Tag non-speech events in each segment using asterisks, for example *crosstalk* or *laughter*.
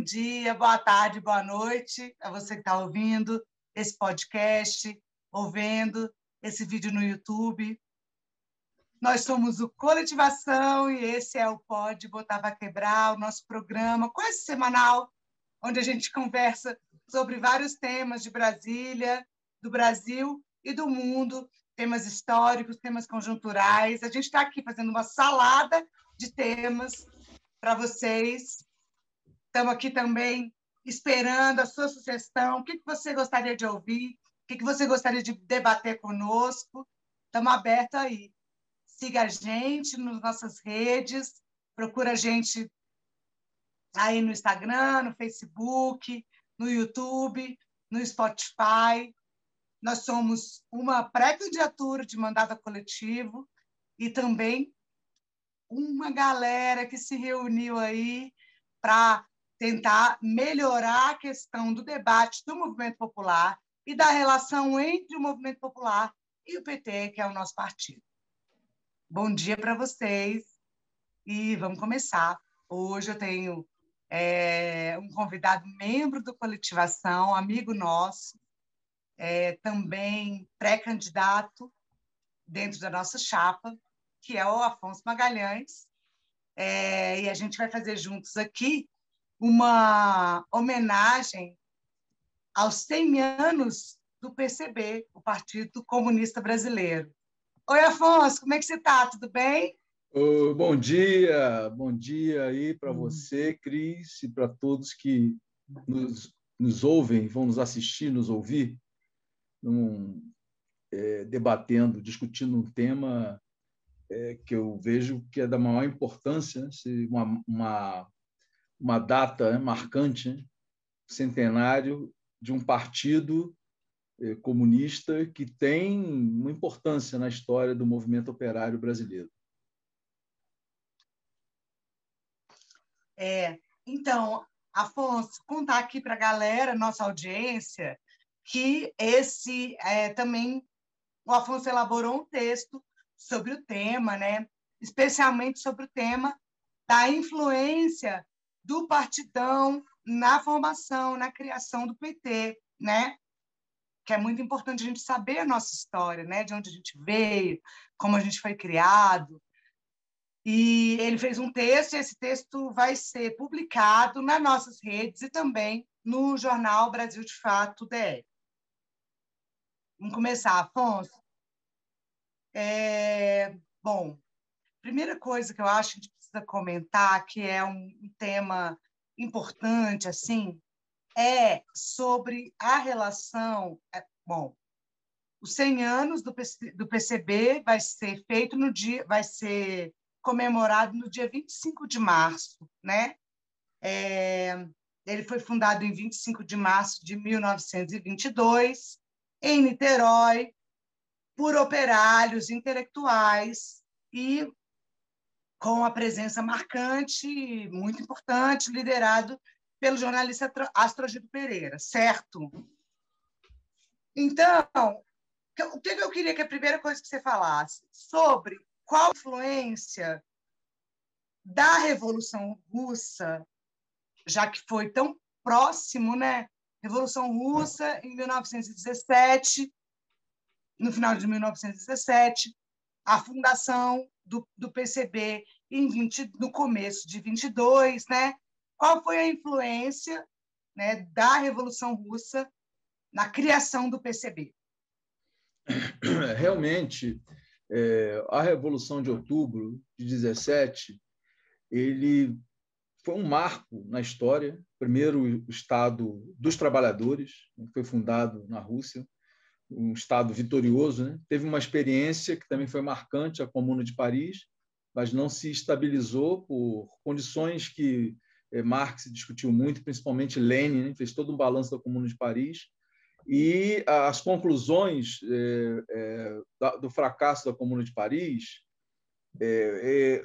Bom dia, boa tarde, boa noite a você que está ouvindo esse podcast, ouvindo esse vídeo no YouTube. Nós somos o Coletivação e esse é o Pode Botar para Quebrar, o nosso programa quase semanal, onde a gente conversa sobre vários temas de Brasília, do Brasil e do mundo, temas históricos, temas conjunturais. A gente está aqui fazendo uma salada de temas para vocês. Estamos aqui também esperando a sua sugestão. O que, você gostaria de ouvir? O que, você gostaria de debater conosco? Estamos abertos aí. Siga a gente nas nossas redes, procura a gente aí no Instagram, no Facebook, no YouTube, no Spotify. Nós somos uma pré-candidatura de mandato coletivo e também uma galera que se reuniu aí para tentar melhorar a questão do debate do movimento popular e da relação entre o movimento popular e o PT, que é o nosso partido. Bom dia para vocês e vamos começar. Hoje eu tenho é, um convidado membro do Coletivação, amigo nosso, é, também pré-candidato dentro da nossa chapa, que é o Afonso Magalhães, é, e a gente vai fazer juntos aqui uma homenagem aos 100 anos do PCB, o Partido Comunista Brasileiro. Oi, Afonso, como é que você está? Tudo bem? Oh, bom dia, bom dia aí para hum. você, Cris, e para todos que nos, nos ouvem, vão nos assistir, nos ouvir, num, é, debatendo, discutindo um tema é, que eu vejo que é da maior importância, né? uma, uma, uma data né, marcante, né? centenário de um partido é, comunista que tem uma importância na história do movimento operário brasileiro. É, então, Afonso, contar aqui para a galera, nossa audiência, que esse é, também o Afonso elaborou um texto sobre o tema, né? especialmente sobre o tema da influência do partidão na formação, na criação do PT, né? que é muito importante a gente saber a nossa história, né? de onde a gente veio, como a gente foi criado. E ele fez um texto, e esse texto vai ser publicado nas nossas redes e também no jornal Brasil de Fato DR. Vamos começar, Afonso? É, bom, primeira coisa que eu acho que a gente precisa comentar, que é um tema importante, assim, é sobre a relação. É, bom, os 100 anos do, PC, do PCB vai ser feito no dia, vai ser comemorado no dia 25 de março, né? É, ele foi fundado em 25 de março de 1922 em Niterói por operários intelectuais e com a presença marcante, muito importante, liderado pelo jornalista Astrogito Pereira, certo? Então, o que eu queria que a primeira coisa que você falasse sobre qual a influência da Revolução Russa, já que foi tão próximo, né? Revolução Russa em 1917 no final de 1917, a fundação do, do PCB em 20, no começo de 22, né? Qual foi a influência né, da Revolução Russa na criação do PCB? *coughs* Realmente, é, a Revolução de Outubro de 17, ele foi um marco na história. Primeiro, o Estado dos Trabalhadores, que foi fundado na Rússia, um Estado vitorioso, né? teve uma experiência que também foi marcante, a Comuna de Paris, mas não se estabilizou por condições que eh, Marx discutiu muito, principalmente Lenin, né? fez todo um balanço da Comuna de Paris, e as conclusões eh, eh, do fracasso da Comuna de Paris,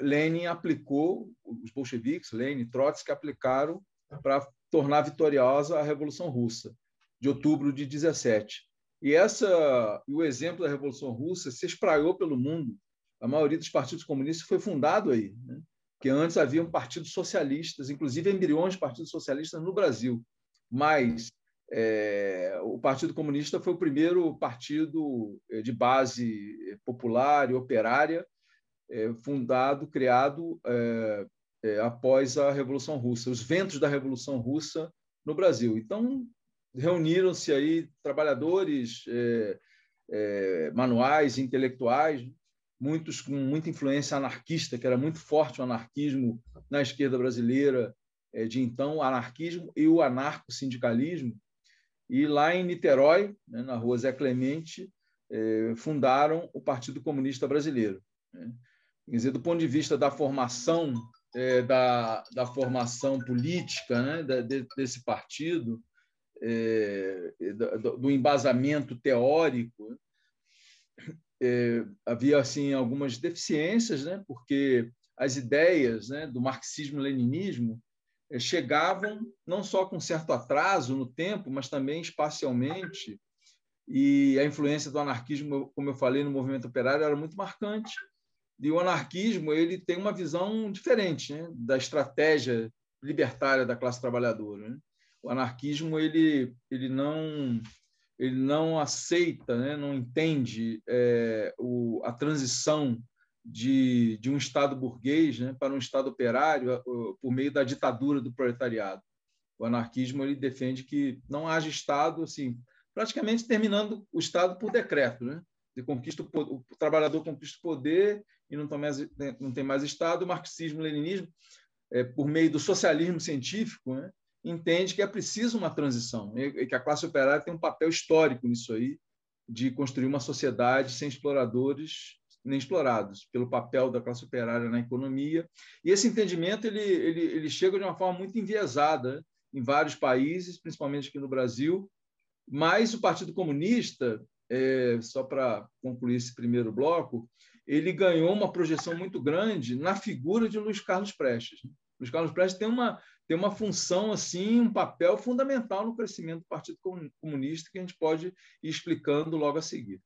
Lenin aplicou, os bolcheviques, Lenin Trotsky aplicaram para tornar vitoriosa a Revolução Russa, de outubro de 17. E essa, o exemplo da Revolução Russa se espraiou pelo mundo. A maioria dos partidos comunistas foi fundado aí. Né? que antes haviam partidos socialistas, inclusive embriões de partidos socialistas no Brasil, mas é, o Partido Comunista foi o primeiro partido eh, de base popular e operária é, fundado, criado é, é, após a Revolução Russa, os ventos da Revolução Russa no Brasil. Então, reuniram-se aí trabalhadores é, é, manuais, intelectuais, muitos com muita influência anarquista, que era muito forte o anarquismo na esquerda brasileira é, de então, o anarquismo e o anarco-sindicalismo. E lá em Niterói, né, na rua Zé Clemente, é, fundaram o Partido Comunista Brasileiro. Né? Quer dizer, do ponto de vista da formação é, da, da formação política né, de, desse partido, do, do, embasamento teórico, é, havia assim algumas deficiências, né, porque as ideias né, do marxismo-leninismo é, chegavam não só com certo atraso no tempo, mas também espacialmente, e a influência do anarquismo, como eu falei, no movimento operário era muito marcante e o anarquismo ele tem uma visão diferente né, da estratégia libertária da classe trabalhadora. Né? O anarquismo ele, ele não ele não aceita, né, não entende é, o, a transição de, de um Estado burguês né, para um Estado operário por meio da ditadura do proletariado. O anarquismo ele defende que não haja Estado, assim, praticamente terminando o Estado por decreto, né? De conquista, o trabalhador conquista o poder e não tem mais, não tem mais Estado, o marxismo-leninismo, é, por meio do socialismo científico, né, entende que é preciso uma transição e que a classe operária tem um papel histórico nisso aí, de construir uma sociedade sem exploradores nem explorados, pelo papel da classe operária na economia. E esse entendimento ele, ele, ele chega de uma forma muito enviesada em vários países, principalmente aqui no Brasil, mas o Partido Comunista, é, só para concluir esse primeiro bloco, ele ganhou uma projeção muito grande na figura de Luiz Carlos Prestes. Luiz Carlos Prestes tem uma, tem uma função, assim, um papel fundamental no crescimento do Partido Comunista que a gente pode ir explicando logo a seguir.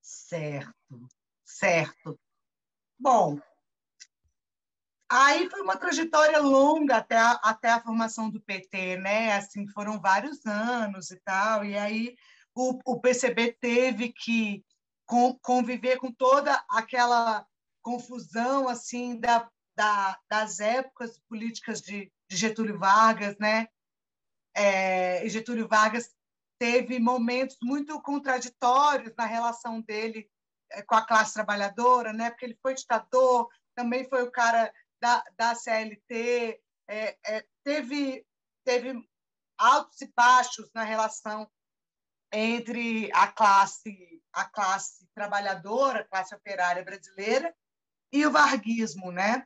Certo, certo. Bom, aí foi uma trajetória longa até a, até a formação do PT, né? Assim, foram vários anos e tal, e aí o, o PCB teve que conviver com toda aquela confusão assim da, da, das épocas políticas de, de Getúlio Vargas, né? É, Getúlio Vargas teve momentos muito contraditórios na relação dele é, com a classe trabalhadora, né? Porque ele foi ditador, também foi o cara da, da CLT, é, é, teve teve altos e baixos na relação entre a classe a classe trabalhadora, a classe operária brasileira e o varguismo, né?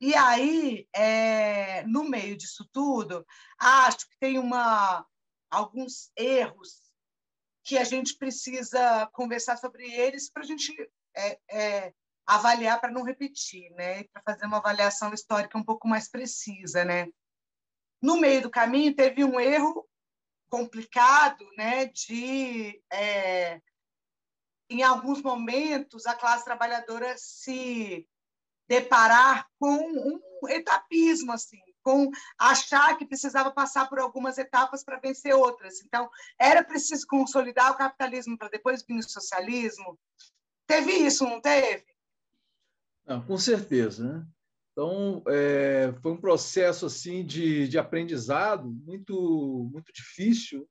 E aí, é, no meio disso tudo, acho que tem uma, alguns erros que a gente precisa conversar sobre eles para a gente é, é, avaliar para não repetir, né? Para fazer uma avaliação histórica um pouco mais precisa, né? No meio do caminho teve um erro complicado né, de, é, em alguns momentos, a classe trabalhadora se deparar com um etapismo, assim, com achar que precisava passar por algumas etapas para vencer outras. Então, era preciso consolidar o capitalismo para depois vir o socialismo. Teve isso, não teve? Não, com certeza. Né? Então, é, foi um processo assim de, de aprendizado muito, muito difícil,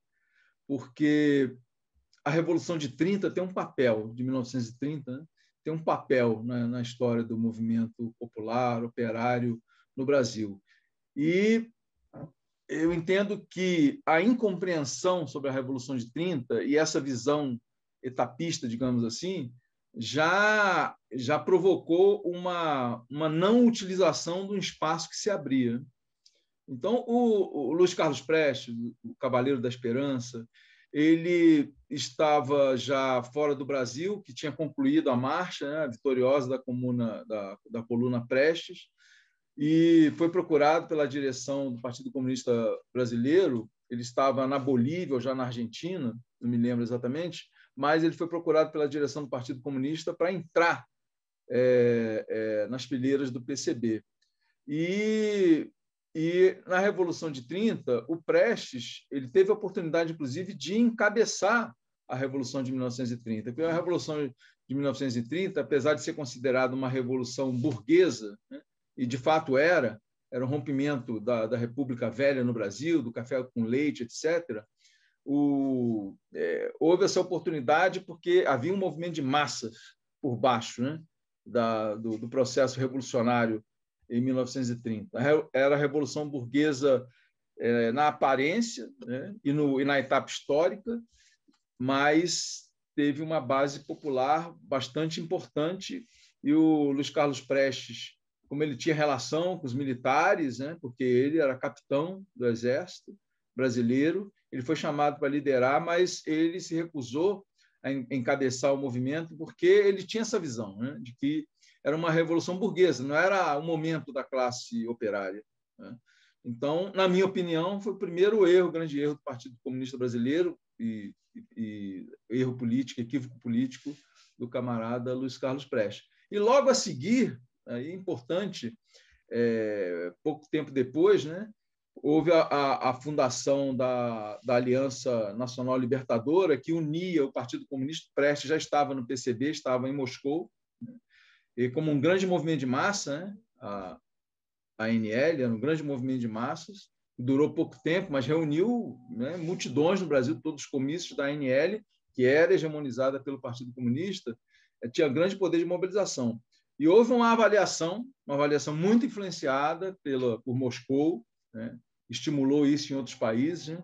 porque a Revolução de 30 tem um papel, de 1930, né? Tem um papel na, na história do movimento popular, operário no Brasil. E eu entendo que a incompreensão sobre a Revolução de 30 e essa visão etapista, digamos assim, já já provocou uma, uma não utilização do espaço que se abria. Então, o, o Luiz Carlos Prestes, o Cavaleiro da Esperança, ele estava já fora do Brasil, que tinha concluído a marcha né, vitoriosa da, comuna, da, da coluna Prestes, e foi procurado pela direção do Partido Comunista Brasileiro. Ele estava na Bolívia ou já na Argentina, não me lembro exatamente, mas ele foi procurado pela direção do Partido Comunista para entrar é, é, nas fileiras do PCB. E, e na Revolução de 30, o Prestes ele teve a oportunidade, inclusive, de encabeçar a Revolução de 1930. Porque a Revolução de 1930, apesar de ser considerada uma revolução burguesa, né, e de fato era, era um rompimento da, da República Velha no Brasil, do café com leite, etc., o, é, houve essa oportunidade porque havia um movimento de massas por baixo né, da, do, do processo revolucionário em 1930. Era a Revolução Burguesa é, na aparência né, e, no, e na etapa histórica, mas teve uma base popular bastante importante e o Luiz Carlos Prestes, como ele tinha relação com os militares, né, porque ele era capitão do Exército brasileiro, ele foi chamado para liderar, mas ele se recusou a encabeçar o movimento porque ele tinha essa visão né, de que era uma revolução burguesa, não era o momento da classe operária. Né? Então, na minha opinião, foi o primeiro erro, o grande erro do Partido Comunista Brasileiro e, e, e erro político, equívoco político do camarada Luiz Carlos Prestes. E logo a seguir, aí importante, é, pouco tempo depois, né, houve a, a, a, fundação da, da Aliança Nacional Libertadora, que unia o Partido Comunista. Prestes já estava no PCB, estava em Moscou, e como um grande movimento de massa, né? a, ANL era um grande movimento de massas, durou pouco tempo, mas reuniu né, multidões no Brasil, todos os comícios da ANL, que era hegemonizada pelo Partido Comunista, eh, tinha grande poder de mobilização. E houve uma avaliação, uma avaliação muito influenciada pela, por Moscou, né, estimulou isso em outros países, né,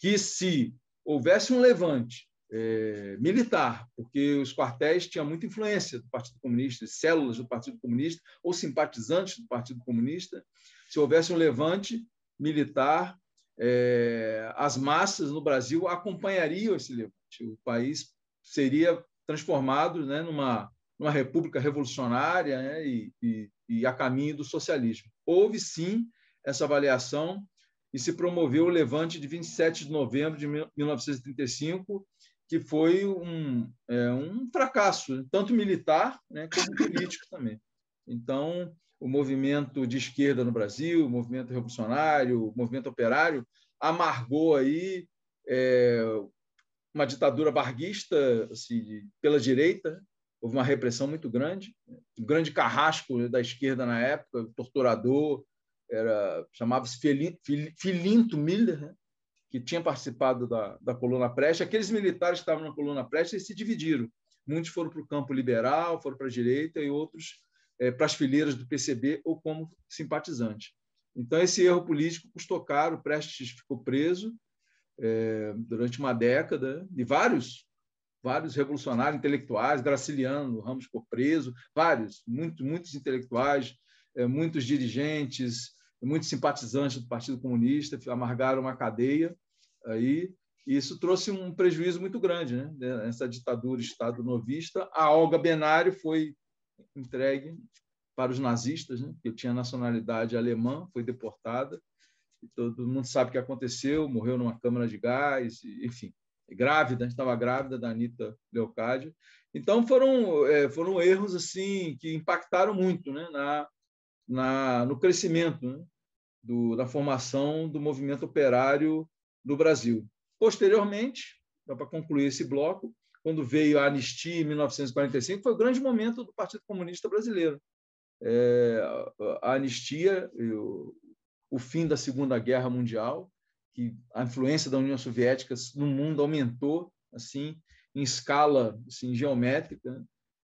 que se houvesse um levante é, militar, porque os quartéis tinham muita influência do Partido Comunista, células do Partido Comunista ou simpatizantes do Partido Comunista. Se houvesse um levante militar, é, as massas no Brasil acompanhariam esse levante. O país seria transformado né, numa, numa república revolucionária né, e, e, e a caminho do socialismo. Houve, sim, essa avaliação e se promoveu o levante de 27 de novembro de 1935, que foi um, é, um fracasso, tanto militar né, como *laughs* político também. Então, o movimento de esquerda no Brasil, o movimento revolucionário, o movimento operário, amargou aí é, uma ditadura barguista assim, pela direita, houve uma repressão muito grande, um grande carrasco da esquerda na época, torturador, era chamava-se Filinto Miller, né? Que tinha participado da, da coluna Preste, aqueles militares que estavam na coluna Preste se dividiram. Muitos foram para o campo liberal, foram para a direita, e outros é, para as fileiras do PCB ou como simpatizante. Então, esse erro político custou caro, Prestes ficou preso é, durante uma década, e vários vários revolucionários intelectuais, Graciliano Ramos ficou preso, vários, muito, muitos intelectuais, é, muitos dirigentes, muitos simpatizantes do Partido Comunista amargaram uma cadeia aí isso trouxe um prejuízo muito grande, né? Essa ditadura Estado novista, a Olga Benário foi entregue para os nazistas, né? Que tinha nacionalidade alemã, foi deportada. todo mundo sabe o que aconteceu, morreu numa câmara de gás, enfim, grávida, estava grávida da Anitta Leocádia. Então foram é, foram erros assim que impactaram muito, né? Na, na no crescimento né? do, da formação do movimento operário do Brasil. Posteriormente, para concluir esse bloco, quando veio a anistia em 1945, foi o grande momento do Partido Comunista Brasileiro. É, a anistia, o, o fim da Segunda Guerra Mundial, que a influência da União Soviética no mundo aumentou assim em escala assim, geométrica né,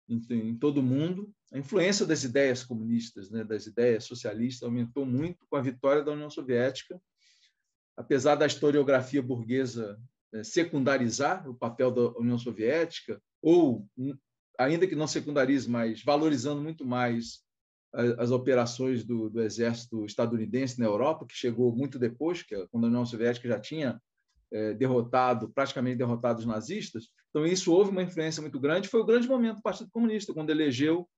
em, em todo o mundo. A influência das ideias comunistas, né, das ideias socialistas, aumentou muito com a vitória da União Soviética apesar da historiografia burguesa é, secundarizar o papel da União Soviética, ou, ainda que não secundarize, mas valorizando muito mais as operações do, do, exército estadunidense na Europa, que chegou muito depois, que é quando a União Soviética já tinha é, derrotado, praticamente derrotado os nazistas. Então, isso houve uma influência muito grande. Foi o grande momento do Partido Comunista, quando elegeu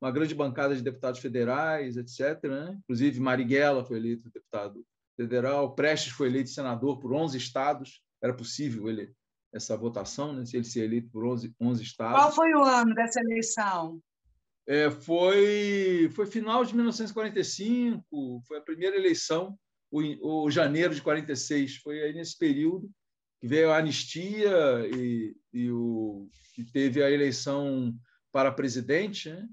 uma grande bancada de deputados federais, etc. Né? Inclusive, Marighella foi eleito deputado federal. Prestes foi eleito senador por 11 estados. Era possível ele essa votação, né? se ele ser eleito por 11, 11 estados. Qual foi o ano dessa eleição? É, foi, foi final de 1945, foi a primeira eleição, o, o janeiro de 46, foi aí nesse período que veio a anistia e, e, o, e teve a eleição para presidente. Né?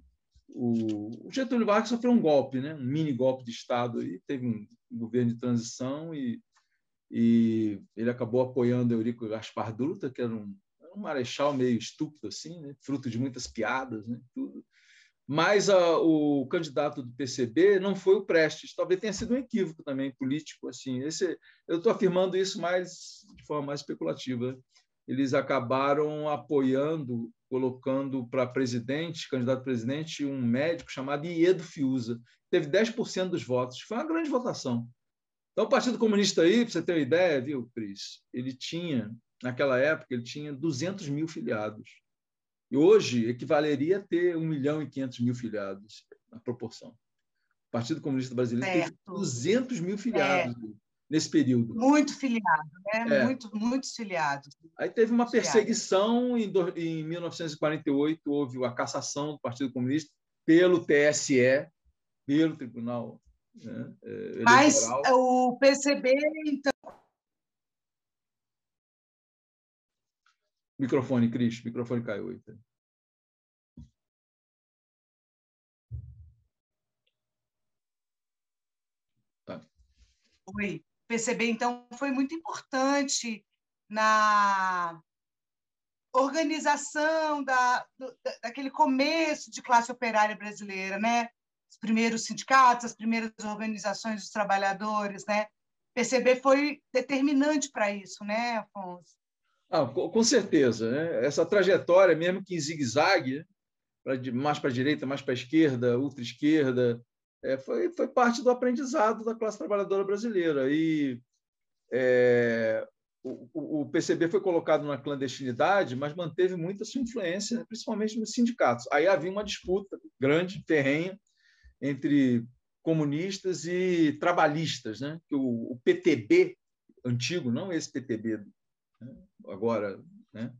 O, o, Getúlio Vargas sofreu um golpe, né? um mini golpe de Estado, aí, teve um governo de transição e, e ele acabou apoiando Eurico Gaspar Dutra, que era um, um marechal meio estúpido, assim, né? fruto de muitas piadas, né? tudo. Mas a, o candidato do PCB não foi o Prestes. Talvez tenha sido um equívoco também político. assim. Esse, eu estou afirmando isso mais de forma mais especulativa. Eles acabaram apoiando, colocando para presidente, candidato a presidente, um médico chamado Iedo Fiuza. Teve 10% dos votos. Foi uma grande votação. Então, o Partido Comunista aí, para você ter uma ideia, viu, Cris? Ele tinha, naquela época, ele tinha 200 mil filiados. E hoje equivaleria a ter 1 milhão e 500 mil filiados, na proporção. O Partido Comunista Brasileiro certo. teve 200 mil filiados é. Nesse período. Muito filiado, né? É. Muito, muitos filiados. Aí teve uma perseguição em, em 1948, houve a cassação do Partido Comunista pelo TSE, pelo Tribunal né, é, Mas o PCB, então, Microfone, Cris, microfone caiu. Tá. Oi. Perceber, então, foi muito importante na organização da, do, daquele começo de classe operária brasileira, né? Os primeiros sindicatos, as primeiras organizações dos trabalhadores, né? Perceber foi determinante para isso, né, Afonso? Ah, com certeza. Né? Essa trajetória, mesmo que em zigue-zague, mais para a direita, mais para a esquerda, ultra-esquerda, é, foi, foi parte do aprendizado da classe trabalhadora brasileira. E é, o, o, PCB foi colocado na clandestinidade, mas manteve muita sua influência, principalmente nos sindicatos. Aí havia uma disputa grande, ferrenha, entre comunistas e trabalhistas. Né? O, o PTB antigo, não esse PTB agora, né?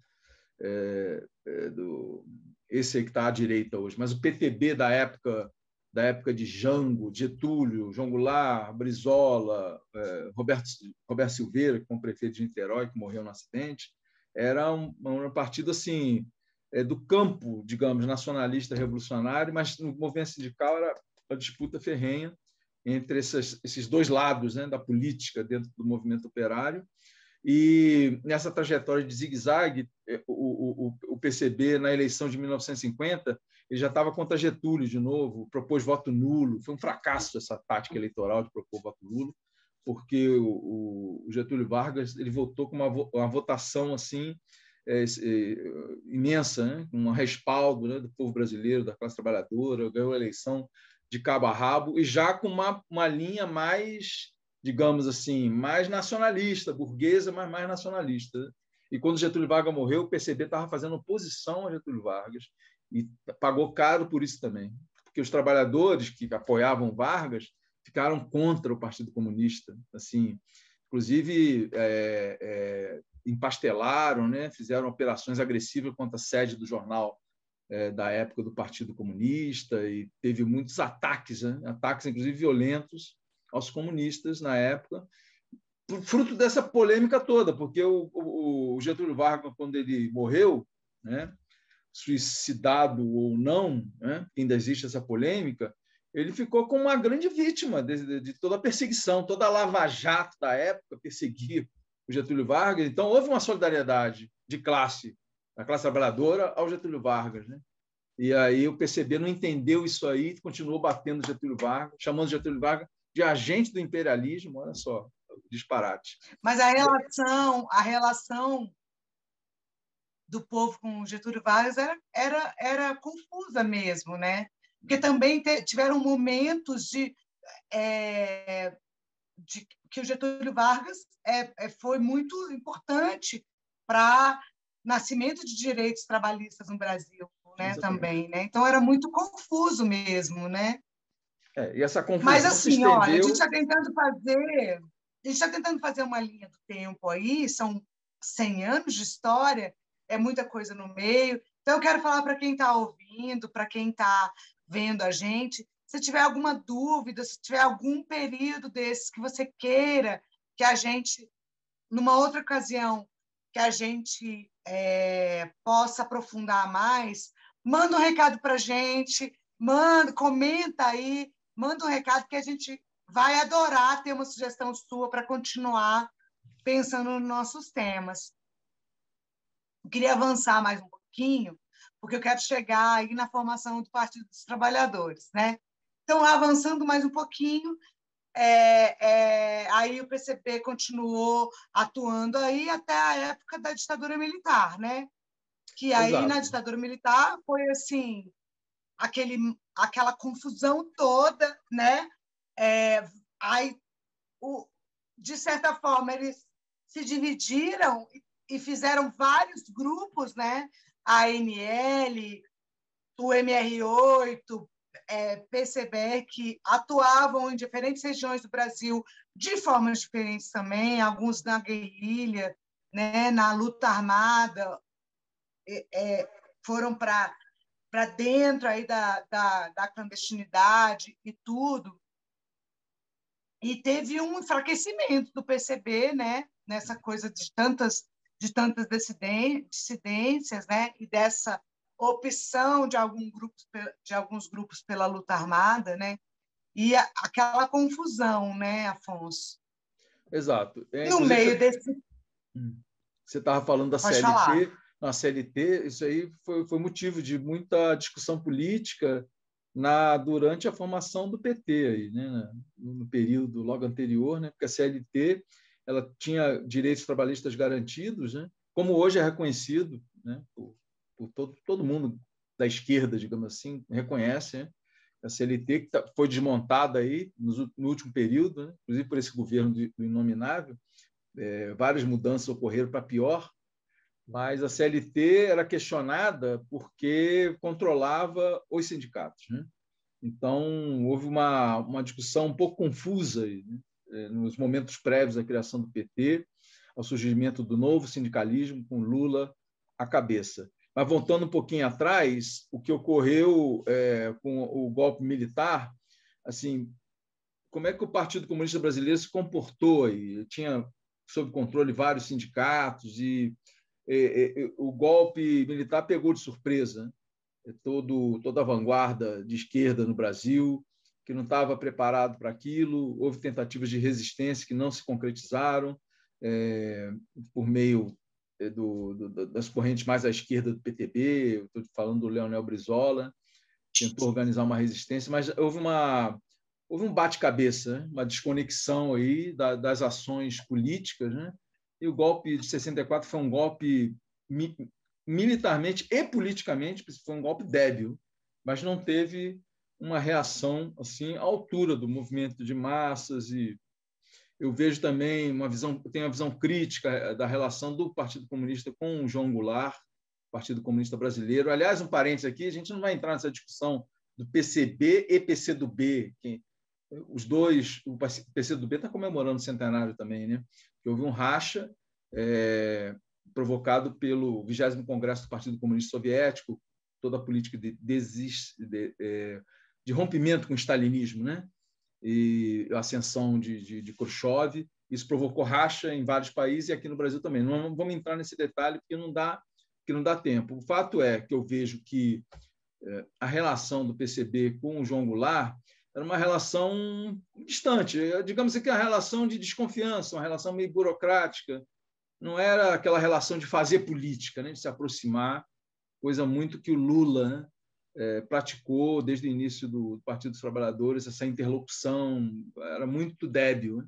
É, é do, esse que está à direita hoje, mas o PTB da época da época de Jango, Getúlio, João Goulart, Brizola, é, Roberto, Roberto Silveira, que foi prefeito de Niterói, que morreu no acidente, era um, um partido assim é, do campo, digamos, nacionalista revolucionário, mas no movimento sindical era a disputa ferrenha entre esses, esses dois lados né, da política dentro do movimento operário e nessa trajetória de zigue-zague, é, o, o, o, PCB, na eleição de 1950, ele já estava contra Getúlio de novo, propôs voto nulo. Foi um fracasso essa tática eleitoral de propor voto nulo, porque o, o Getúlio Vargas ele votou com uma, uma votação assim é, é, imensa, né? um respaldo né? do povo brasileiro, da classe trabalhadora, ganhou a eleição de cabo a rabo e já com uma, uma linha mais digamos assim, mais nacionalista, burguesa, mas mais nacionalista. E quando Getúlio Vargas morreu, o PCB estava fazendo oposição a Getúlio Vargas e pagou caro por isso também, porque os trabalhadores que apoiavam Vargas ficaram contra o Partido Comunista, assim, inclusive é, é, empastelaram, né, fizeram operações agressivas contra a sede do jornal é, da época do Partido Comunista e teve muitos ataques, né, ataques inclusive violentos aos comunistas na época, fruto dessa polêmica toda, porque o, o, o Getúlio Vargas, quando ele morreu, né, suicidado ou não, né, ainda existe essa polêmica, ele ficou como uma grande vítima de, de, toda a perseguição, toda a lava-jato da época perseguia o Getúlio Vargas. Então, houve uma solidariedade de classe, da classe trabalhadora, ao Getúlio Vargas. Né? E aí o PCB não entendeu isso aí, continuou batendo Getúlio Vargas, chamando Getúlio Vargas de agente do imperialismo, olha só, disparate. Mas a relação, a relação do povo com Getúlio Vargas era, era, era confusa mesmo, né? Porque também te, tiveram momentos de, é, de, que o Getúlio Vargas é, é, foi muito importante para nascimento de direitos trabalhistas no Brasil, né? Também, né? Então era muito confuso mesmo, né? É, e essa confusão Mas assim, estendeu... olha, a gente está tentando fazer, a gente está tentando fazer uma linha do tempo aí, são 100 anos de história, é muita coisa no meio, Então, eu quero falar para quem está ouvindo, para quem está vendo a gente, se tiver alguma dúvida, se tiver algum período desses que você queira que a gente, numa outra ocasião, que a gente é, possa aprofundar mais, manda um recado para a gente, manda, comenta aí, manda um recado que a gente vai adorar ter uma sugestão sua para continuar pensando nos nossos temas. Eu queria avançar mais um pouquinho, porque eu quero chegar aí na formação do Partido dos Trabalhadores, né? Então, avançando mais um pouquinho, é, é, aí o PCB continuou atuando aí até a época da ditadura militar, né? Que aí Exato. na ditadura militar foi assim aquele, aquela confusão toda, né? É, aí, o, de certa forma, eles se dividiram e, fizeram vários grupos, né? ANL, o MR8, é, PCB, que atuavam em diferentes regiões do Brasil de formas diferentes também, alguns na guerrilha, né, na luta armada, é, foram para dentro aí da, da, da clandestinidade e tudo. E teve um enfraquecimento do PCB, né, nessa coisa de tantas de tantas dissidências, né, e dessa opção de, algum grupo, de alguns grupos pela luta armada, né? E a, aquela confusão, né, Afonso? Exato. É, no meio desse. Hum. Você estava falando da Pode CLT. Falar. Na CLT, isso aí foi, foi motivo de muita discussão política na durante a formação do PT aí, né, no período logo anterior, né, porque a CLT ela tinha direitos trabalhistas garantidos, né, como hoje é reconhecido, né, por, por todo, todo mundo da esquerda, digamos assim, reconhece né? a CLT, que tá, foi desmontada aí no, no último período, né? inclusive por esse governo do, do Inominável, é, várias mudanças ocorreram para pior, mas a CLT era questionada porque controlava os sindicatos. Né? Então, houve uma, uma discussão um pouco confusa né? É, nos momentos prévios à criação do PT, ao surgimento do novo sindicalismo, com Lula à cabeça. Mas voltando um pouquinho atrás, o que ocorreu é, com o golpe militar, assim, como é que o Partido Comunista Brasileiro se comportou aí? Tinha sob controle vários sindicatos e, e, e o golpe militar pegou de surpresa né? todo toda a vanguarda de esquerda no Brasil que não estava preparado para aquilo. Houve tentativas de resistência que não se concretizaram é, por meio é, do, do, das correntes mais à esquerda do PTB, estou falando do Leonel Brizola, tentou organizar uma resistência, mas houve uma houve um bate-cabeça, né? uma desconexão aí da, das ações políticas, né? E o golpe de 64 foi um golpe mi, militarmente e politicamente, foi um golpe débil, mas não teve uma reação assim à altura do movimento de massas e eu vejo também uma visão, tenho uma visão crítica eh, da relação do Partido Comunista com o João Goulart, Partido Comunista Brasileiro. Aliás, um parênteses aqui, a gente não vai entrar nessa discussão do PCB e PCdoB, que os dois, o PCdoB está comemorando o centenário também, né? Que houve um racha é, provocado pelo 20 Congresso do Partido Comunista Soviético, toda a política de, de, é, de rompimento com o stalinismo, né? e a ascensão de, de, de Khrushchev. Isso provocou racha em vários países e aqui no Brasil também. Não vamos entrar nesse detalhe porque não dá, que não dá tempo. O fato é que eu vejo que é, a relação do PCB com o João Goulart era uma relação distante, digamos que a relação de desconfiança, uma relação meio burocrática. Não era aquela relação de fazer política, né, de se aproximar, coisa muito que o Lula né, é, praticou desde o início do Partido dos Trabalhadores essa interlocução era muito débil. Né?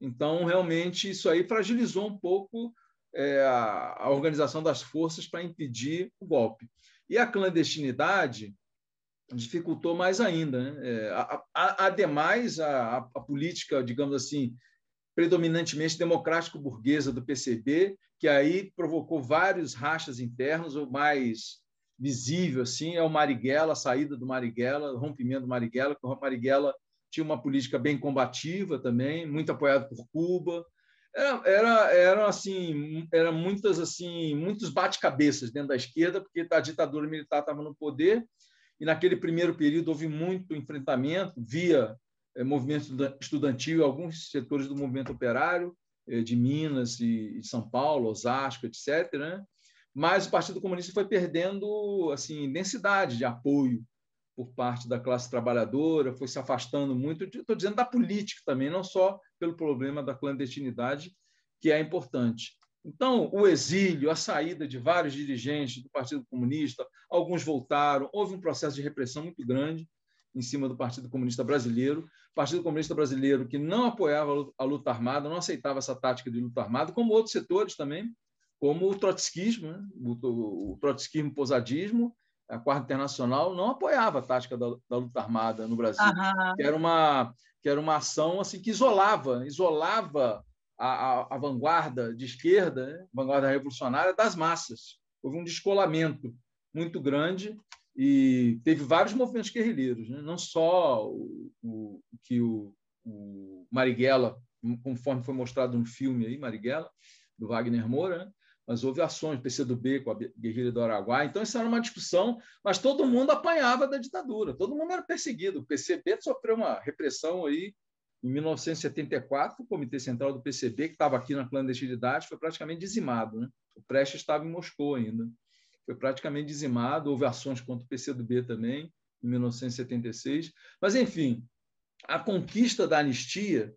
Então, realmente, isso aí fragilizou um pouco é, a, a, organização das forças para impedir o golpe. E a clandestinidade dificultou mais ainda. Né? É, a, a, ademais, a, a política, digamos assim, predominantemente democrático-burguesa do PCB, que aí provocou vários rachas internos, ou mais visível assim é o Marighella, a saída do Marighella, o rompimento do Marighella, que o Marighella tinha uma política bem combativa também, muito apoiado por Cuba. era, era, assim, era muitas assim, muitos bate-cabeças dentro da esquerda, porque a ditadura militar estava no poder e naquele primeiro período houve muito enfrentamento via é, movimento estudantil, alguns setores do movimento operário é, de Minas e, São Paulo, Osasco, etc. Né? Mas o Partido Comunista foi perdendo assim densidade de apoio por parte da classe trabalhadora, foi se afastando muito, estou dizendo da política também, não só pelo problema da clandestinidade, que é importante. Então, o exílio, a saída de vários dirigentes do Partido Comunista, alguns voltaram, houve um processo de repressão muito grande em cima do Partido Comunista Brasileiro. O Partido Comunista Brasileiro que não apoiava a luta armada, não aceitava essa tática de luta armada, como outros setores também, como o trotskismo, né? o, o trotskismo posadismo a Quarta Internacional não apoiava a tática da, da luta armada no Brasil, uhum. que era uma que era uma ação assim que isolava, isolava a, a, a vanguarda de esquerda, né? vanguarda revolucionária das massas. Houve um descolamento muito grande e teve vários movimentos guerrilheiros, né? não só o, o que o, o Marighella, conforme foi mostrado no filme aí, Marighella, do Wagner Moura, né? mas houve ações, PCdoB com a guerrilha do Araguaia. Então, isso era uma discussão, mas todo mundo apanhava da ditadura, todo mundo era perseguido. O PCB sofreu uma repressão aí em 1974, o Comitê Central do PCB, que estava aqui na clandestinidade, foi praticamente dizimado. Né? O Prestes estava em Moscou ainda. Foi praticamente dizimado, houve ações contra o PCdoB também, em 1976. Mas, enfim, a conquista da anistia,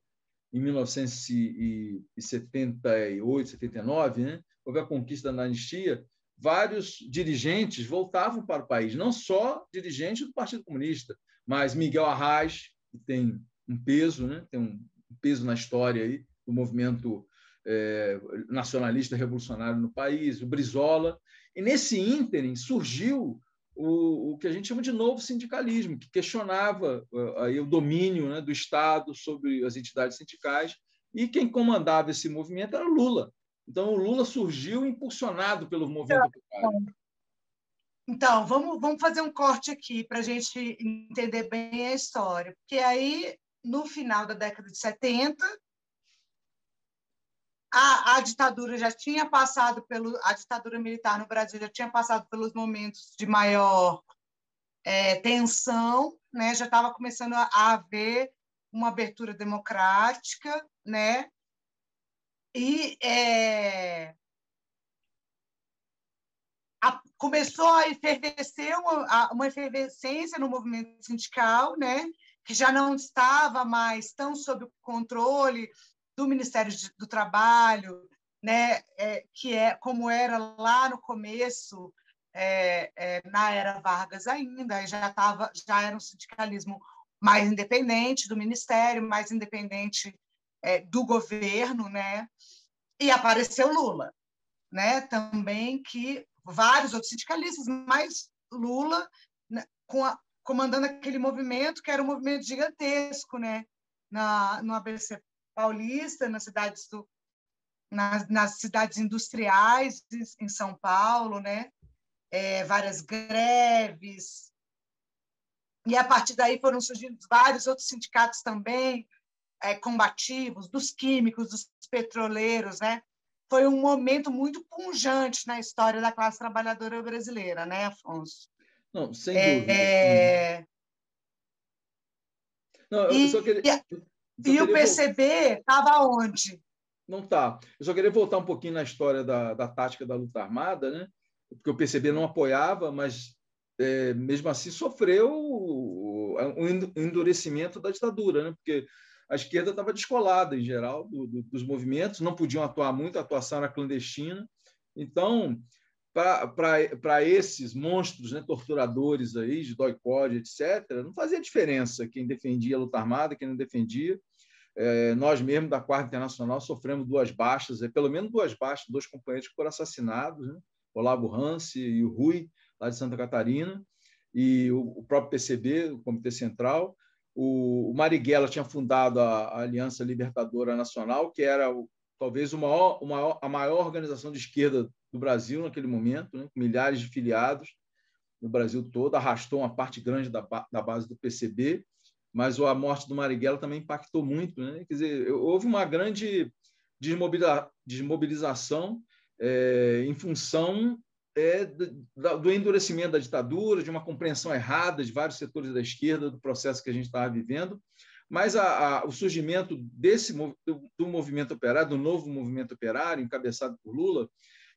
em 1978, 79, né? houve a conquista da anistia, vários dirigentes voltavam para o país, não só dirigentes do Partido Comunista, mas Miguel Arraes, que tem um peso, né? tem um peso na história aí, do movimento é, nacionalista revolucionário no país, o Brizola. E nesse ínterim surgiu o, o, que a gente chama de novo sindicalismo, que questionava uh, aí, o domínio né, do Estado sobre as entidades sindicais, e quem comandava esse movimento era Lula. Então, o Lula surgiu impulsionado pelo movimento operário. Então, vamos, vamos fazer um corte aqui para a gente entender bem a história. Porque aí, no final da década de 70, a, a ditadura já tinha passado pelo. A ditadura militar no Brasil já tinha passado pelos momentos de maior é, tensão, né? já estava começando a haver uma abertura democrática, né? E é, a, começou a efervescer uma, uma efervescência no movimento sindical, né? Que já não estava mais tão sob o controle do Ministério do Trabalho, né? É, que é como era lá no começo, é, é, na era Vargas ainda, já estava, já era um sindicalismo mais independente do Ministério, mais independente é, do governo, né? E apareceu Lula, né? Também que vários outros sindicalistas, mas Lula né, com a, comandando aquele movimento que era um movimento gigantesco, né? Na, no ABC Paulista, nas cidades do, nas, nas cidades industriais em São Paulo, né? É, várias greves. E a partir daí foram surgindo vários outros sindicatos também, é, combativos, dos químicos, dos petroleiros, né? Foi um momento muito punjante na história da classe trabalhadora brasileira, né, Afonso? Não, sem é, dúvida. É... Não, e, só queria... e, e o PCB estava onde? Não está. Eu só queria voltar um pouquinho na história da, da tática da luta armada, né? porque o PCB não apoiava, mas é, mesmo assim sofreu um endurecimento da ditadura, né? porque a esquerda estava descolada, em geral, do, do, dos movimentos, não podiam atuar muito, a atuação era clandestina. Então, para esses monstros né, torturadores aí, de doi etc., não fazia diferença quem defendia a luta armada, quem não defendia. É, nós mesmos, da Quarta Internacional, sofremos duas baixas, é, pelo menos duas baixas, dois companheiros que foram assassinados, né? Olavo Hansi e o Rui, lá de Santa Catarina, e o, o próprio PCB, o Comitê Central, o, Marighella tinha fundado a, a Aliança Libertadora Nacional, que era o, talvez o maior, o maior, a maior organização de esquerda do Brasil naquele momento, né, milhares de filiados no Brasil todo, arrastou uma parte grande da, da base do PCB, mas a morte do Marighella também impactou muito. Né? Quer dizer, houve uma grande desmobilização é, em função é, do endurecimento da ditadura, de uma compreensão errada de vários setores da esquerda do processo que a gente estava vivendo, mas a, a, o surgimento desse do, do, movimento operário, do novo movimento operário, encabeçado por Lula,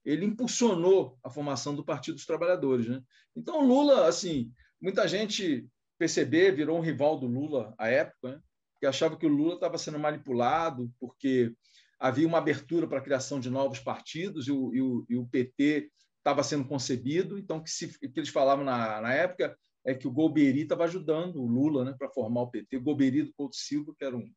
ele impulsionou a formação do Partido dos Trabalhadores. Né? Então, Lula, assim, muita gente PCB virou um rival do Lula à época, né? que achava que o Lula estava sendo manipulado porque havia uma abertura para a criação de novos partidos e o, e o, e o PT estava sendo concebido. Então, que, se, que eles falavam na, na época é que o Golbery estava ajudando o Lula né, para formar o PT. O Golbery do Couto Silva, que era um,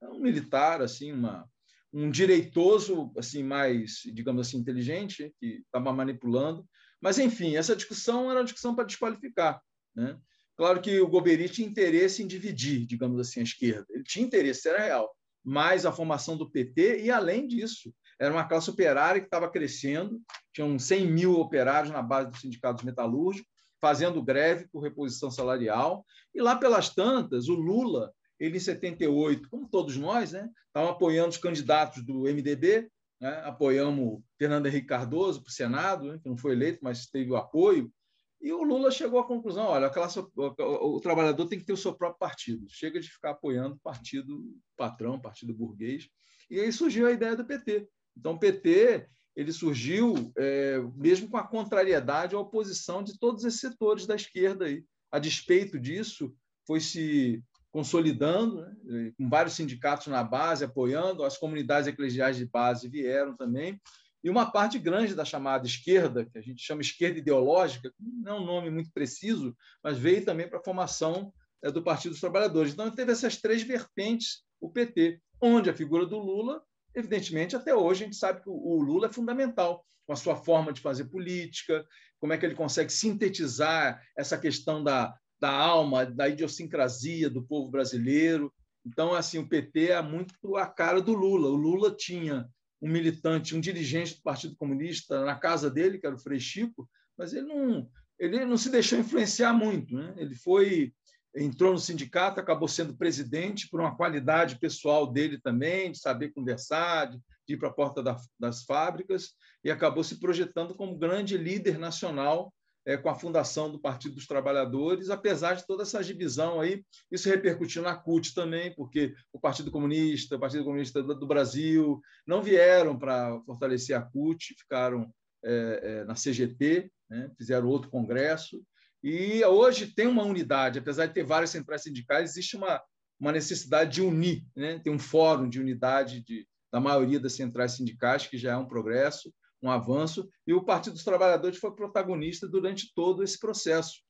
era um militar, assim, uma, um direitoso assim mais, digamos assim, inteligente, que estava manipulando. Mas, enfim, essa discussão era uma discussão para desqualificar. Né? Claro que o Golbery tinha interesse em dividir, digamos assim, a esquerda. Ele tinha interesse, era real. Mas a formação do PT, e além disso, era uma classe operária que estava crescendo, tinham 100 mil operários na base dos sindicatos metalúrgicos, fazendo greve por reposição salarial. E lá pelas tantas, o Lula, ele em 78, como todos nós, né, estava apoiando os candidatos do MDB, né, apoiamos Fernando Henrique Cardoso para o Senado, né, que não foi eleito, mas teve o apoio. E o Lula chegou à conclusão: olha, a classe, o, trabalhador tem que ter o seu próprio partido. Chega de ficar apoiando o partido patrão, partido burguês. E aí surgiu a ideia do PT. Então, o PT ele surgiu é, mesmo com a contrariedade à oposição de todos esses setores da esquerda. Aí. A despeito disso, foi se consolidando, né, com vários sindicatos na base apoiando, as comunidades eclesiais de base vieram também, e uma parte grande da chamada esquerda, que a gente chama esquerda ideológica, não é um nome muito preciso, mas veio também para a formação é, do Partido dos Trabalhadores. Então, teve essas três vertentes, o PT, onde a figura do Lula, evidentemente, até hoje a gente sabe que o Lula é fundamental, com a sua forma de fazer política, como é que ele consegue sintetizar essa questão da, da alma, da idiosincrasia do povo brasileiro. Então, assim, o PT é muito a cara do Lula. O Lula tinha um militante, um dirigente do Partido Comunista na casa dele, que era o Frei Chico, mas ele não, ele não se deixou influenciar muito. Né? Ele foi entrou no sindicato, acabou sendo presidente por uma qualidade pessoal dele também, de saber conversar, de, ir para a porta da, das fábricas, e acabou se projetando como grande líder nacional é, com a fundação do Partido dos Trabalhadores, apesar de toda essa divisão aí, isso repercutiu na CUT também, porque o Partido Comunista, o Partido Comunista do Brasil, não vieram para fortalecer a CUT, ficaram é, é, na CGT, né? fizeram outro congresso, e hoje tem uma unidade, apesar de ter várias centrais sindicais, existe uma, uma necessidade de unir, né? tem um fórum de unidade de, da maioria das centrais sindicais, que já é um progresso, um avanço, e o Partido dos Trabalhadores foi protagonista durante todo esse processo,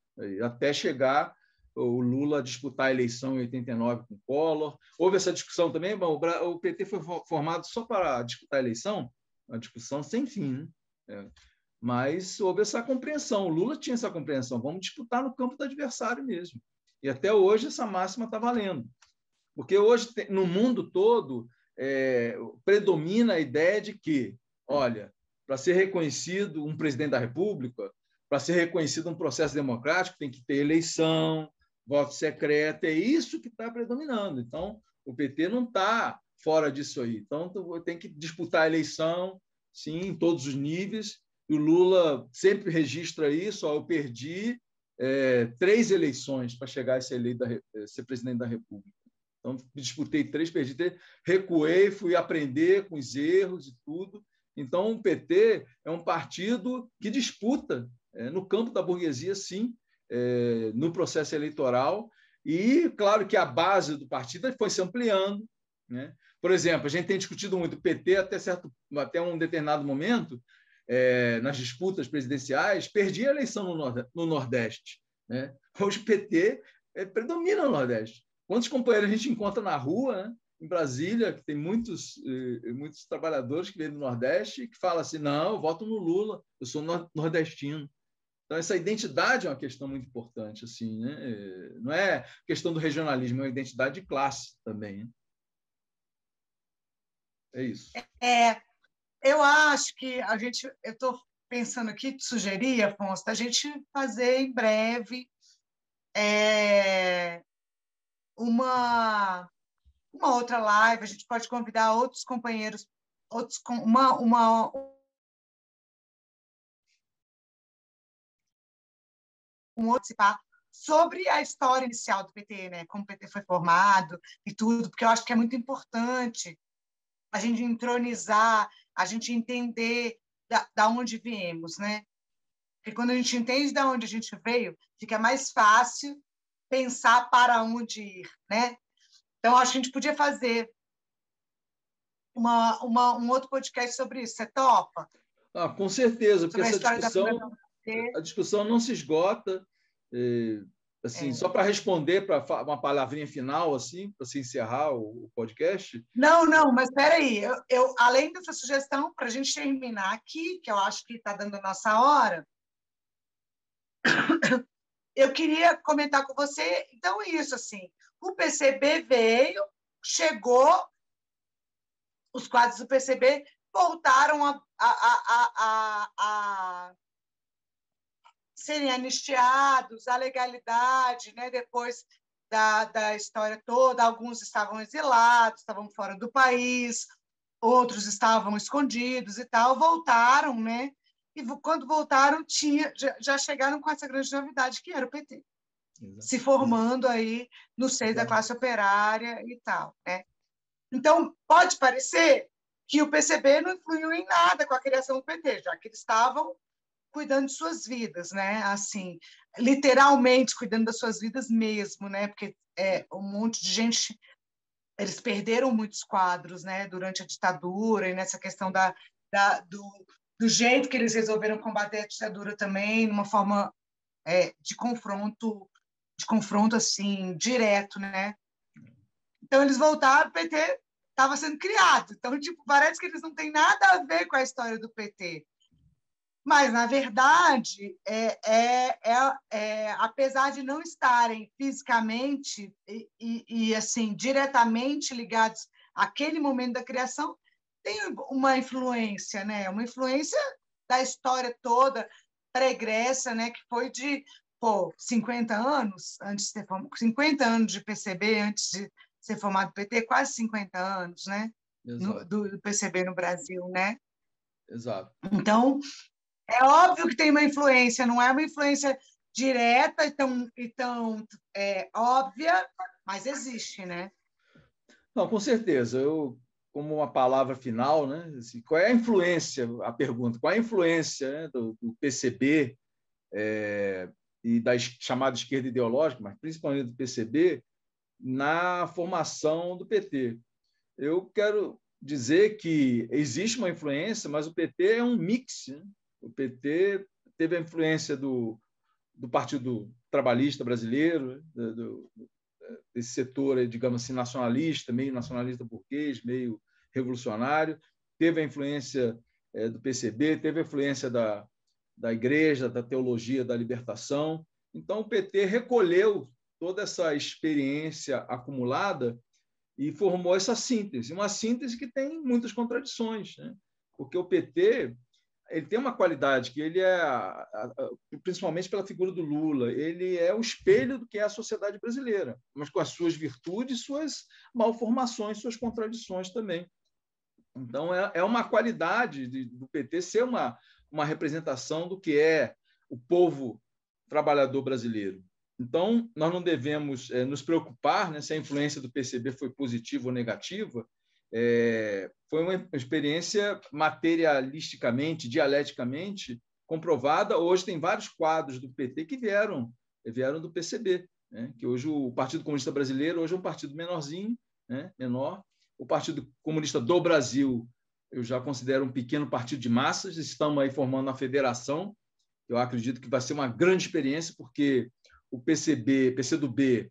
até chegar o Lula a disputar a eleição em 89 com o Collor. Houve essa discussão também, bom, o PT foi formado só para disputar a eleição, uma discussão sem fim, né? é. mas houve essa compreensão, o Lula tinha essa compreensão, vamos disputar no campo do adversário mesmo. E até hoje essa máxima está valendo. Porque hoje, no mundo todo, é, predomina a ideia de que, olha, para ser reconhecido um presidente da República, para ser reconhecido um processo democrático, tem que ter eleição, voto secreto, é isso que está predominando. Então, o PT não está fora disso aí. Então, tem que disputar a eleição, sim, em todos os níveis. E o Lula sempre registra isso. Ó, eu perdi é, três eleições para chegar a ser, da, é, ser presidente da República. Então, disputei três, perdi três, recuei, fui aprender com os erros e tudo. Então, o PT é um partido que disputa é, no campo da burguesia, sim, é, no processo eleitoral. E, claro, que a base do partido foi se ampliando. Né? Por exemplo, a gente tem discutido muito o PT até, certo, até um determinado momento, é, nas disputas presidenciais, perdia a eleição no, Nordeste. Né? Hoje o PT é, predomina no Nordeste. Quantos companheiros a gente encontra na rua, né? Em Brasília, que tem muitos, eh, muitos trabalhadores que vêm do Nordeste que falam assim: não, eu voto no Lula, eu sou nordestino. Então, essa identidade é uma questão muito importante. assim né? Eh, não é questão do regionalismo, é uma identidade de classe também. Né? É isso. É, eu acho que a gente. Eu estou pensando aqui, te sugerir, Afonso, a gente fazer em breve é, uma uma outra live, a gente pode convidar outros companheiros outros, uma, uma, um outro sobre a história inicial do PT, né? Como o PT foi formado e tudo, porque eu acho que é muito importante a gente entronizar, a gente entender da, da onde viemos, né? Porque quando a gente entende de onde a gente veio, fica mais fácil pensar para onde ir, né? Então, acho que a gente podia fazer uma, uma, um outro podcast sobre isso. Você topa? Ah, com certeza, porque essa discussão, a discussão não se esgota. E, assim, é. Só para responder para uma palavrinha final, assim, para se encerrar o, o, podcast. Não, não, mas espera aí. Eu, eu, além dessa sugestão, para a gente terminar aqui, que eu acho que está dando a nossa hora, *coughs* eu queria comentar com você, então, isso, assim, o PCB veio, chegou, os quadros do PCB voltaram a, a, a, a, serem anistiados, a legalidade, né? depois da, da história toda, alguns estavam exilados, estavam fora do país, outros estavam escondidos e tal, voltaram, né? e quando voltaram tinha já, já chegaram com essa grande novidade que era o PT Exato. se formando aí no seio da classe operária e tal né? Então pode parecer que o PCB não influiu em nada com a criação do PT já que eles estavam cuidando de suas vidas né? Assim literalmente cuidando das suas vidas mesmo né? Porque é um monte de gente eles perderam muitos quadros né? Durante a ditadura e nessa questão da, da do, do jeito que eles resolveram combater a ditadura também, numa forma é, de confronto, de confronto assim direto, né? Então eles voltaram, o PT estava sendo criado. Então tipo parece que eles não têm nada a ver com a história do PT. Mas, na verdade, é, é, é, é, apesar de não estarem fisicamente e, e, e, assim diretamente ligados àquele momento da criação, tem uma influência, né? Uma influência da história toda pregressa, né? Que foi de pô, 50 anos antes de ser formado, 50 anos de PCB antes de ser formado PT, quase 50 anos, né? No, do, PCB no Brasil, né? Exato. Então, é óbvio que tem uma influência, não é uma influência direta e tão, e tão é, óbvia, mas existe, né? Não, com certeza. Eu como uma palavra final, né? Assim, qual é a influência, a pergunta, qual é a influência né, do, do, PCB é, e da chamada esquerda ideológica, mas principalmente do PCB, na formação do PT? Eu quero dizer que existe uma influência, mas o PT é um mix. Né? O PT teve a influência do, do Partido Trabalhista Brasileiro, do, do, desse setor, digamos assim, nacionalista, meio nacionalista burguês, meio revolucionário, teve a influência é, do PCB, teve a influência da, da igreja, da teologia da libertação. Então, o PT recolheu toda essa experiência acumulada e formou essa síntese, uma síntese que tem muitas contradições, né? porque o PT ele tem uma qualidade que ele é, principalmente pela figura do Lula, ele é o espelho do que é a sociedade brasileira, mas com as suas virtudes, suas malformações, suas contradições também. Então, é, é uma qualidade de, do PT ser uma, uma representação do que é o povo trabalhador brasileiro. Então, nós não devemos é, nos preocupar né, se a influência do PCB foi positiva ou negativa, é, foi uma experiência materialisticamente, dialeticamente comprovada. Hoje tem vários quadros do PT que vieram vieram do PCB, né? que hoje o Partido Comunista Brasileiro hoje é um partido menorzinho, né? menor. O Partido Comunista do Brasil eu já considero um pequeno partido de massas. Estamos aí formando uma federação. Eu acredito que vai ser uma grande experiência porque o PCB, PCdoB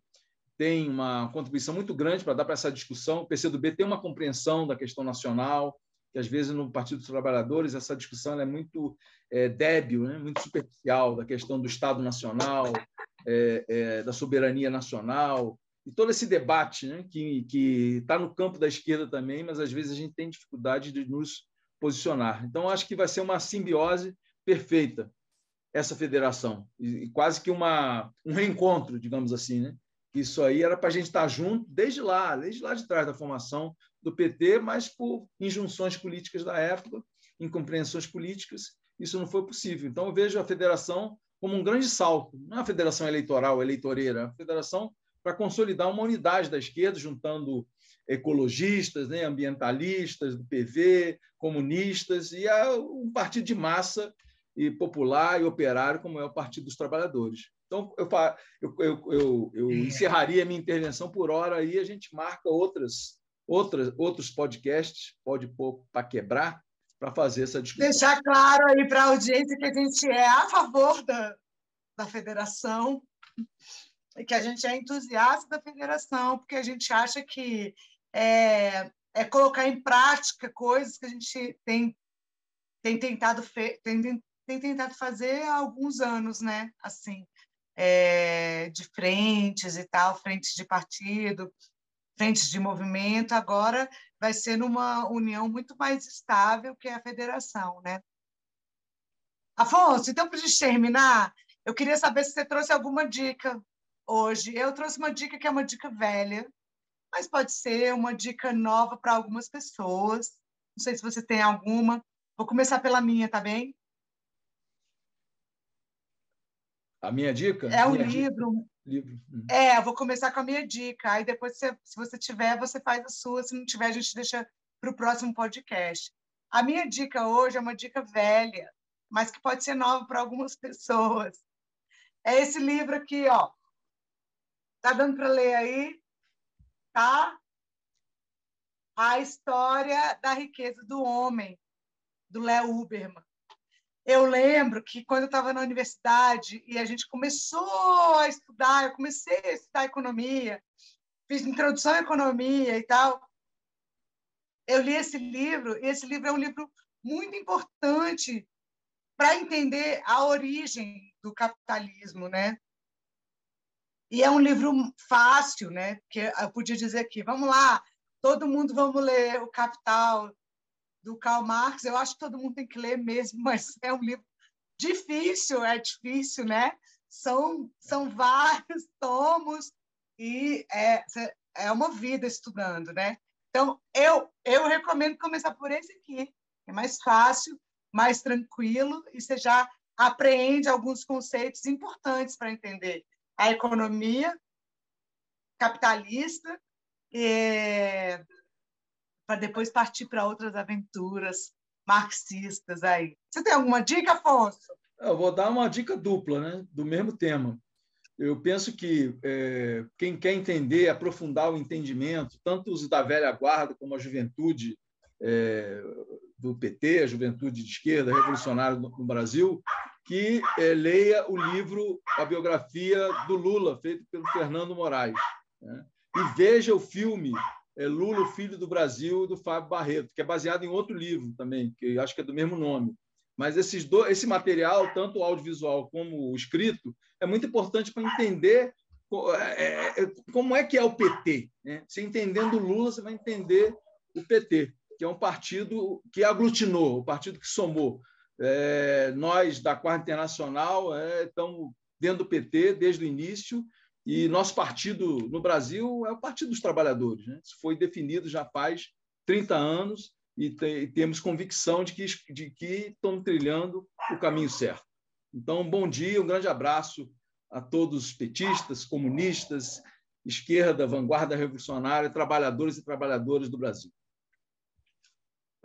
tem uma contribuição muito grande para dar para essa discussão. O PCdoB tem uma compreensão da questão nacional, que às vezes no Partido dos Trabalhadores essa discussão é muito é, débil, né? muito superficial, da questão do Estado Nacional, é, é, da soberania nacional, e todo esse debate né? que está no campo da esquerda também, mas às vezes a gente tem dificuldade de nos posicionar. Então, acho que vai ser uma simbiose perfeita essa federação, e, quase que uma, um reencontro, digamos assim, né? Isso aí era para a gente estar junto desde lá, desde lá de trás da formação do PT, mas por injunções políticas da época, incompreensões políticas, isso não foi possível. Então, eu vejo a federação como um grande salto. Não é uma federação eleitoral, eleitoreira, é uma federação para consolidar uma unidade da esquerda, juntando ecologistas, né, ambientalistas do PV, comunistas e um partido de massa e popular e operário como é o Partido dos Trabalhadores. Então, eu, eu, eu, eu, encerraria a minha intervenção por hora aí, a gente marca outras, outras, outros podcasts, pode pôr para quebrar, para fazer essa discussão. Deixar claro aí para a audiência que a gente é a favor da, da federação que a gente é entusiasta da federação, porque a gente acha que é, é colocar em prática coisas que a gente tem, tem, tentado, tem, tem tentado fazer há alguns anos, né? Assim, é, de frentes e tal, frentes de partido, frentes de movimento, agora vai ser numa união muito mais estável que a federação, né? Afonso, então, para a gente terminar, eu queria saber se você trouxe alguma dica hoje. Eu trouxe uma dica que é uma dica velha, mas pode ser uma dica nova para algumas pessoas. Não sei se você tem alguma. Vou começar pela minha, tá bem? A minha dica? É o livro. livro. Hum. É, eu vou começar com a minha dica. Aí depois, se, se você tiver, você faz a sua. Se não tiver, a gente deixa para o próximo podcast. A minha dica hoje é uma dica velha, mas que pode ser nova para algumas *laughs* pessoas. É esse livro aqui, ó. Tá dando para ler aí? Tá? A história da riqueza do homem, do Léo Uberman. Eu lembro que quando eu estava na universidade e a gente começou a estudar, eu comecei a estudar economia, fiz introdução à economia e tal. Eu li esse livro, e esse livro é um livro muito importante para entender a origem do capitalismo, né? E é um livro fácil, né? Que eu podia dizer aqui, vamos lá, todo mundo vamos ler o Capital, do Karl Marx, eu acho que todo mundo tem que ler mesmo, *laughs* mas é um livro difícil, é difícil, né? São, são vários *laughs* tomos e é, é uma vida estudando, né? Então, eu, eu recomendo começar por esse aqui, é mais fácil, mais tranquilo, e você já apreende alguns conceitos importantes para entender a economia capitalista, é, para depois partir para outras aventuras marxistas aí. Você tem alguma dica, Afonso? Eu vou dar uma dica dupla, né, do mesmo tema. Eu penso que é, quem quer entender, aprofundar o entendimento, tanto os da velha guarda como a juventude é, do PT, a juventude de esquerda revolucionária no, no Brasil, que é, leia o livro, a biografia do Lula, feito pelo Fernando Moraes, né? e veja o filme é Lula, o Filho do Brasil, do Fábio Barreto, que é baseado em outro livro também, que acho que é do mesmo nome. Mas esses dois, esse material, tanto o audiovisual como o escrito, é muito importante para entender é, como é que é o PT. Né? Você entendendo o Lula, você vai entender o PT, que é um partido que aglutinou, o um partido que somou. É, nós, da Quarta Internacional, é, estamos dentro do PT desde o início e nosso partido no Brasil é o Partido dos Trabalhadores. Né? Isso foi definido já faz 30 anos e, te, e temos convicção de que, de que estamos trilhando o caminho certo. Então, bom dia, um grande abraço a todos os petistas, comunistas, esquerda, vanguarda revolucionária, trabalhadores e trabalhadoras do Brasil.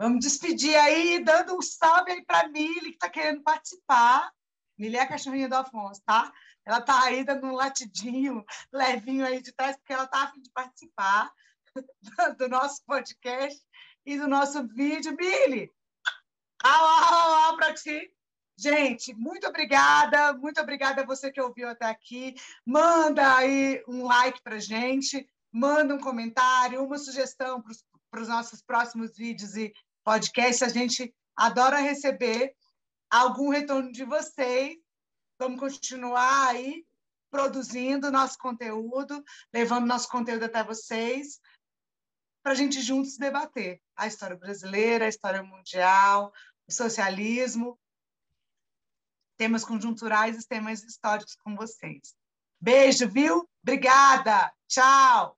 Vamos despedir aí, dando um salve aí para a Mili, que está querendo participar. Mili é a cachorrinha do Afonso, tá? Ela está aí dando um latidinho levinho aí de trás, porque ela está a fim de participar *laughs* do nosso podcast e do nosso vídeo. Billy, au, au, para ti. Gente, muito obrigada, muito obrigada a você que ouviu até aqui. Manda aí um like para gente, manda um comentário, uma sugestão para os nossos próximos vídeos e podcasts. A gente adora receber algum retorno de vocês Vamos continuar aí produzindo nosso conteúdo, levando nosso conteúdo até vocês, para a gente juntos debater a história brasileira, a história mundial, o socialismo, temas conjunturais e temas históricos com vocês. Beijo, viu? Obrigada. Tchau.